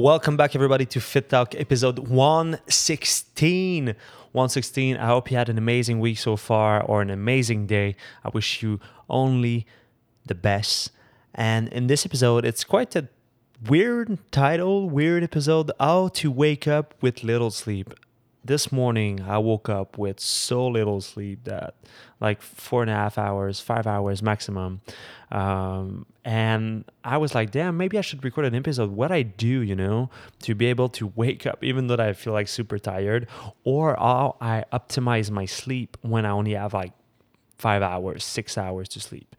Welcome back, everybody, to Fitt Talk episode 116. 116. I hope you had an amazing week so far or an amazing day. I wish you only the best. And in this episode, it's quite a weird title, weird episode How to Wake Up with Little Sleep this morning I woke up with so little sleep that like four and a half hours, five hours maximum. Um, and I was like, damn, maybe I should record an episode. What I do, you know, to be able to wake up even though I feel like super tired, or how I optimize my sleep when I only have like five hours, six hours to sleep.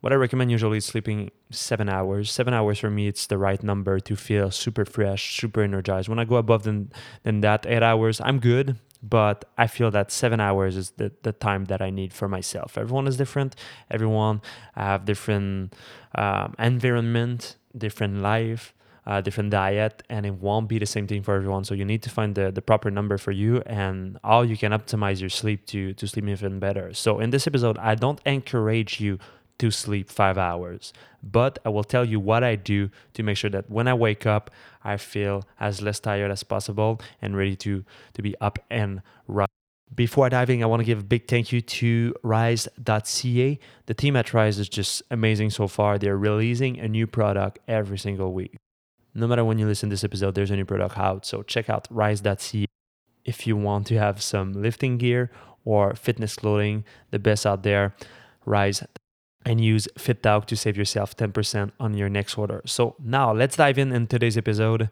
What I recommend usually is sleeping seven hours. Seven hours for me, it's the right number to feel super fresh, super energized. When I go above than, than that, eight hours, I'm good. But I feel that seven hours is the, the time that I need for myself. Everyone is different. Everyone I have different um, environment, different life, uh, different diet, and it won't be the same thing for everyone. So you need to find the, the proper number for you and how you can optimize your sleep to to sleep even better. So in this episode, I don't encourage you to sleep five hours. But I will tell you what I do to make sure that when I wake up, I feel as less tired as possible and ready to, to be up and running. Before diving, I want to give a big thank you to Rise.ca. The team at Rise is just amazing so far. They're releasing a new product every single week. No matter when you listen to this episode, there's a new product out. So check out Rise.ca if you want to have some lifting gear or fitness clothing, the best out there. Rise and use FittTalk to save yourself 10% on your next order. So now let's dive in in today's episode.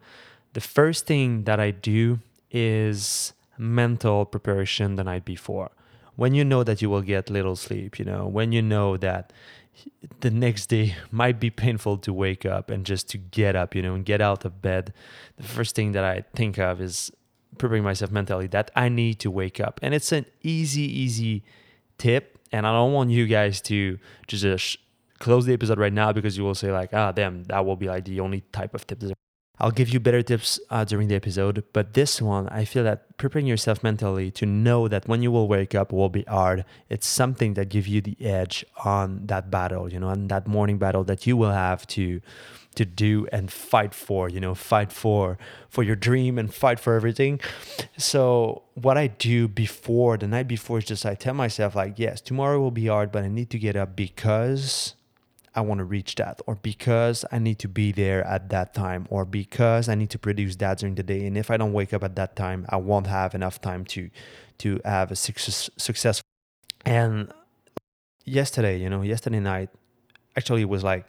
The first thing that I do is mental preparation the night before. When you know that you will get little sleep, you know, when you know that the next day might be painful to wake up and just to get up, you know, and get out of bed, the first thing that I think of is preparing myself mentally that I need to wake up. And it's an easy, easy tip and I don't want you guys to just close the episode right now because you will say like, ah, damn, that will be like the only type of tips. I'll give you better tips uh, during the episode, but this one, I feel that preparing yourself mentally to know that when you will wake up will be hard. It's something that gives you the edge on that battle, you know, on that morning battle that you will have to to do and fight for you know fight for for your dream and fight for everything so what i do before the night before is just i tell myself like yes tomorrow will be hard but i need to get up because i want to reach that or because i need to be there at that time or because i need to produce that during the day and if i don't wake up at that time i won't have enough time to to have a success successful and yesterday you know yesterday night actually it was like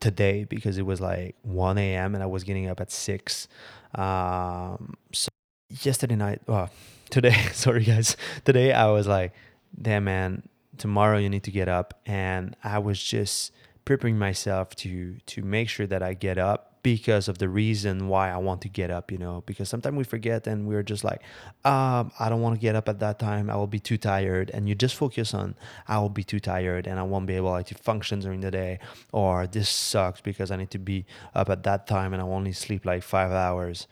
today because it was like 1 a.m. and I was getting up at 6. Um, so yesterday night, well, today, sorry guys, today I was like, damn man, tomorrow you need to get up. And I was just preparing myself to to make sure that I get up because of the reason why I want to get up, you know, because sometimes we forget and we're just like, um, I don't want to get up at that time. I will be too tired. And you just focus on, I will be too tired and I won't be able like, to function during the day. Or this sucks because I need to be up at that time and I only sleep like five hours.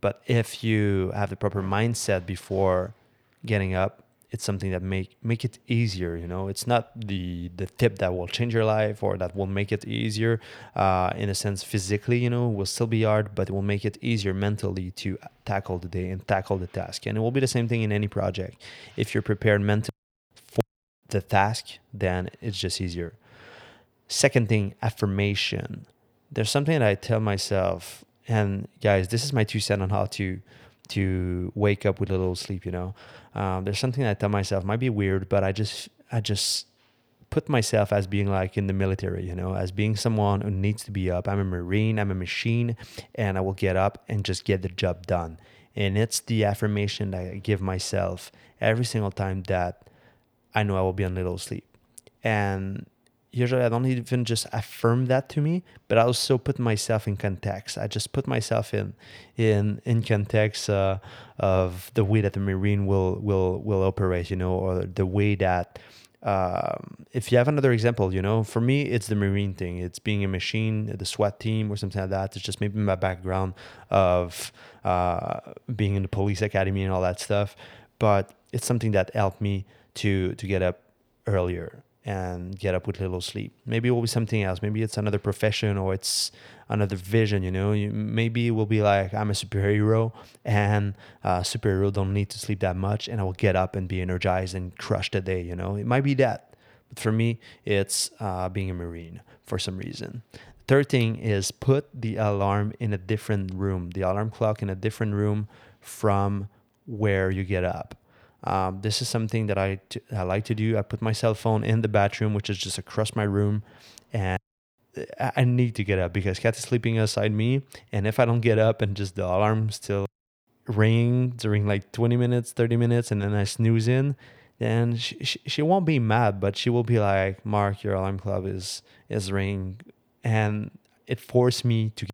But if you have the proper mindset before getting up, it's something that make make it easier you know? It's not the the tip that will change your life or that will make it easier uh, in a sense physically you know will still be hard but it will make it easier mentally to tackle the day and tackle the task. And it will be the same thing in any project. If you're prepared mentally for the task then it's just easier. Second thing affirmation. There's something that i tell myself and guys this is my two cents on how to to wake up with a little sleep you know um, there's something I tell myself might be weird, but I just I just put myself as being like in the military, you know, as being someone who needs to be up. I'm a Marine, I'm a machine, and I will get up and just get the job done. And it's the affirmation that I give myself every single time that I know I will be on little sleep. And usually I don't even just affirm that to me, but I also put myself in context. I just put myself in in in context uh, of the way that the marine will will will operate, you know, or the way that. Um, if you have another example, you know, for me, it's the marine thing. It's being a machine, the SWAT team, or something like that. It's just maybe my background of uh, being in the police academy and all that stuff. But it's something that helped me to to get up earlier and get up with little sleep. Maybe it will be something else. Maybe it's another profession or it's another vision. You know, you, maybe it will be like I'm a superhero and uh, superhero don't need to sleep that much, and I will get up and be energized and crush the day. You know, it might be that, but for me, it's uh, being a marine for some reason. Third thing is put the alarm in a different room, the alarm clock in a different room from where you get up. Um, this is something that I, t- I like to do. I put my cell phone in the bathroom, which is just across my room, and I need to get up because Kat is sleeping beside me. And if I don't get up and just the alarm still ring during like 20 minutes, 30 minutes, and then I snooze in, then she, she, she won't be mad, but she will be like, Marc, your alarm clock is, is ringing. And it forced me to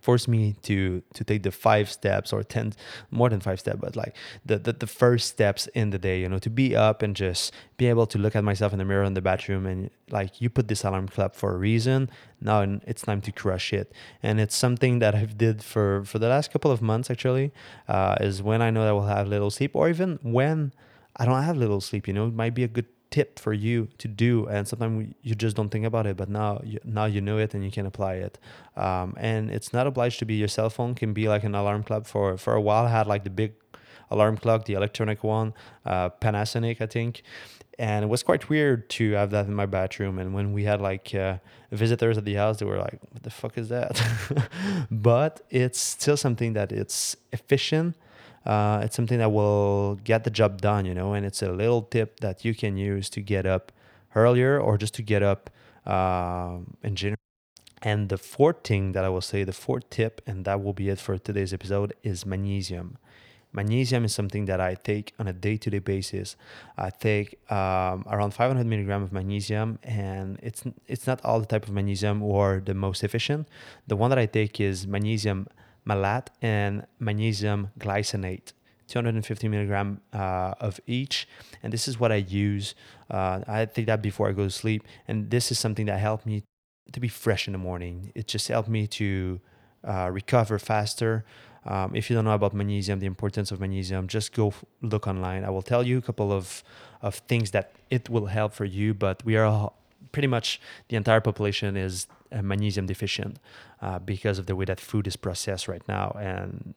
forced me to to take the five steps or 10 more than five steps but like the, the the first steps in the day you know to be up and just be able to look at myself in the mirror in the bathroom and like you put this alarm clock for a reason now it's time to crush it. And it's something that i've did for for the last couple of months actually uh, is when i know that i will have little sleep or even when i don't have little sleep you know it might be a good tip for you to do and sometimes you just don't think about it but now you, now you know it and you can apply it. Um, and it's not obliged to be your cell phone can be like an alarm clock for for a while. I had like the big alarm clock the electronic one uh, panasonic i think. And it was quite weird to have that in my bathroom. And when we had like uh, visitors at the house they were like what the fuck is that? But it's still something that it's efficient uh, it's something that will get the job done, you know, and it's a little tip that you can use to get up earlier or just to get up uh, in general. And the fourth thing that I will say, the fourth tip, and that will be it for today's episode, is magnesium. Magnesium is something that I take on a day to day basis. I take um, around 500 milligram of magnesium, and it's it's not all the type of magnesium or the most efficient. The one that I take is magnesium malate and magnesium glycinate 250 milligram uh, of each. And this is what i use uh, i take that before i go to sleep. And this is something that helped me to be fresh in the morning. It just helped me to uh, recover faster. Um, if you don't know about magnesium the importance of magnesium just go look online. I will tell you a couple of, of things that it will help for you but we are pretty much the entire population is uh, magnesium deficient uh, because of the way that food is processed right now. And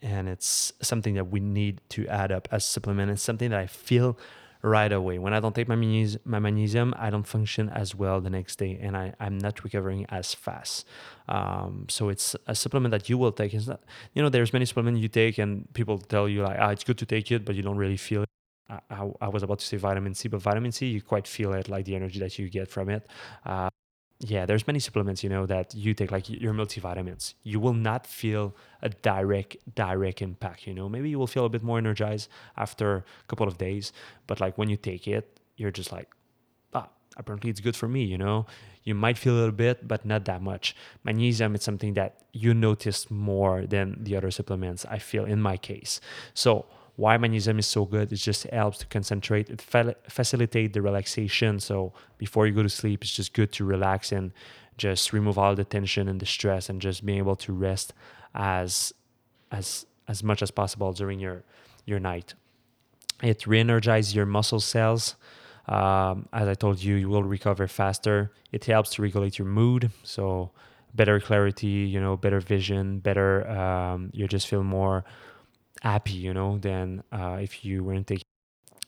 and it's something that we need to add up as supplement. It's something that i feel right away. When i don't take my, magnesium, my magnesium i don't function as well the next day and I, i'm not recovering as fast. Um, so it's a supplement that you will take. It's not, you know there's many supplements you take and people tell you like ah, it's good to take it but you don't really feel it I, I, was about to say vitamin C, but vitamin C, you quite feel it, like the energy that you get from it. Uh, yeah, there's many supplements, you know, that you take, like your multivitamins. You will not feel a direct, direct impact, you know. Maybe you will feel a bit more energized after a couple of days, but like when you take it, you're just like, ah, apparently it's good for me, you know. You might feel a little bit, but not that much. Magnesium, it's something that you notice more than the other supplements, I feel, in my case. So, why magnesium is so good. It just helps to concentrate. It fa- facilitate the relaxation. So before you go to sleep, it's just good to relax and just remove all the tension and the stress and just being able to rest as as as much as possible during your your night. It re-energizes your muscle cells. Um, as I told you, you will recover faster. It helps to regulate your mood. So better clarity, you know, better vision, better. Um, you just feel more happy, you know, than uh, if you weren't taking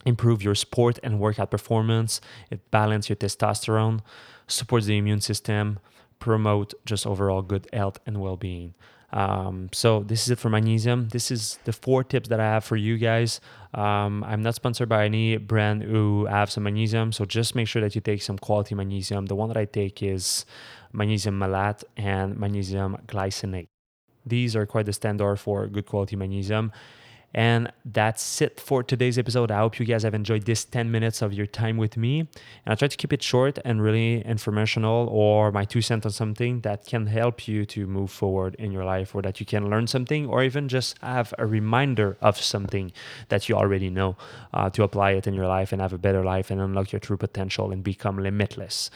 improve your sport and workout performance it balance your testosterone supports the immune system promote just overall good health and well-being. Um, so this is it for magnesium. This is the four tips that i have for you guys. Um, i'm not sponsored by any brand who have some magnesium so just make sure that you take some quality magnesium. The one that i take is magnesium malate and magnesium glycinate these are quite the standard for good quality magnesium. And that's it for today's episode. I hope you guys have enjoyed this 10 minutes of your time with me. And I try to keep it short and really informational or my two cents on something that can help you to move forward in your life or that you can learn something or even just have a reminder of something that you already know uh, to apply it in your life and have a better life and unlock your true potential and become limitless.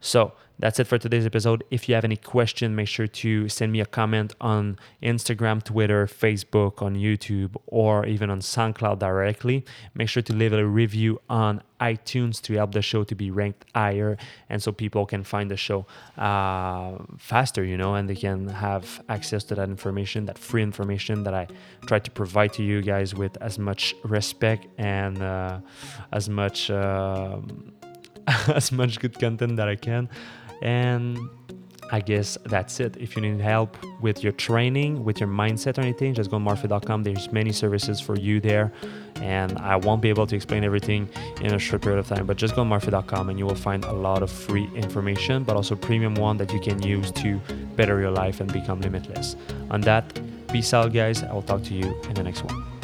So, that's it for today's episode. If you have any question, make sure to send me a comment on Instagram, Twitter, Facebook, on YouTube, or even on SoundCloud directly. Make sure to leave a review on iTunes to help the show to be ranked higher and so people can find the show uh, faster, you know, and they can have access to that information, that free information that I try to provide to you guys with as much respect and uh, as much. Uh, as much good content that I can. And I guess that's it. If you need help with your training, with your mindset or anything, just go to marcfitt.com. There's many services for you there. And I won't be able to explain everything in a short period of time, but just go to marcfitt.com and you will find a lot of free information, but also premium one that you can use to better your life and become limitless. On that, peace out, guys. I will talk to you in the next one.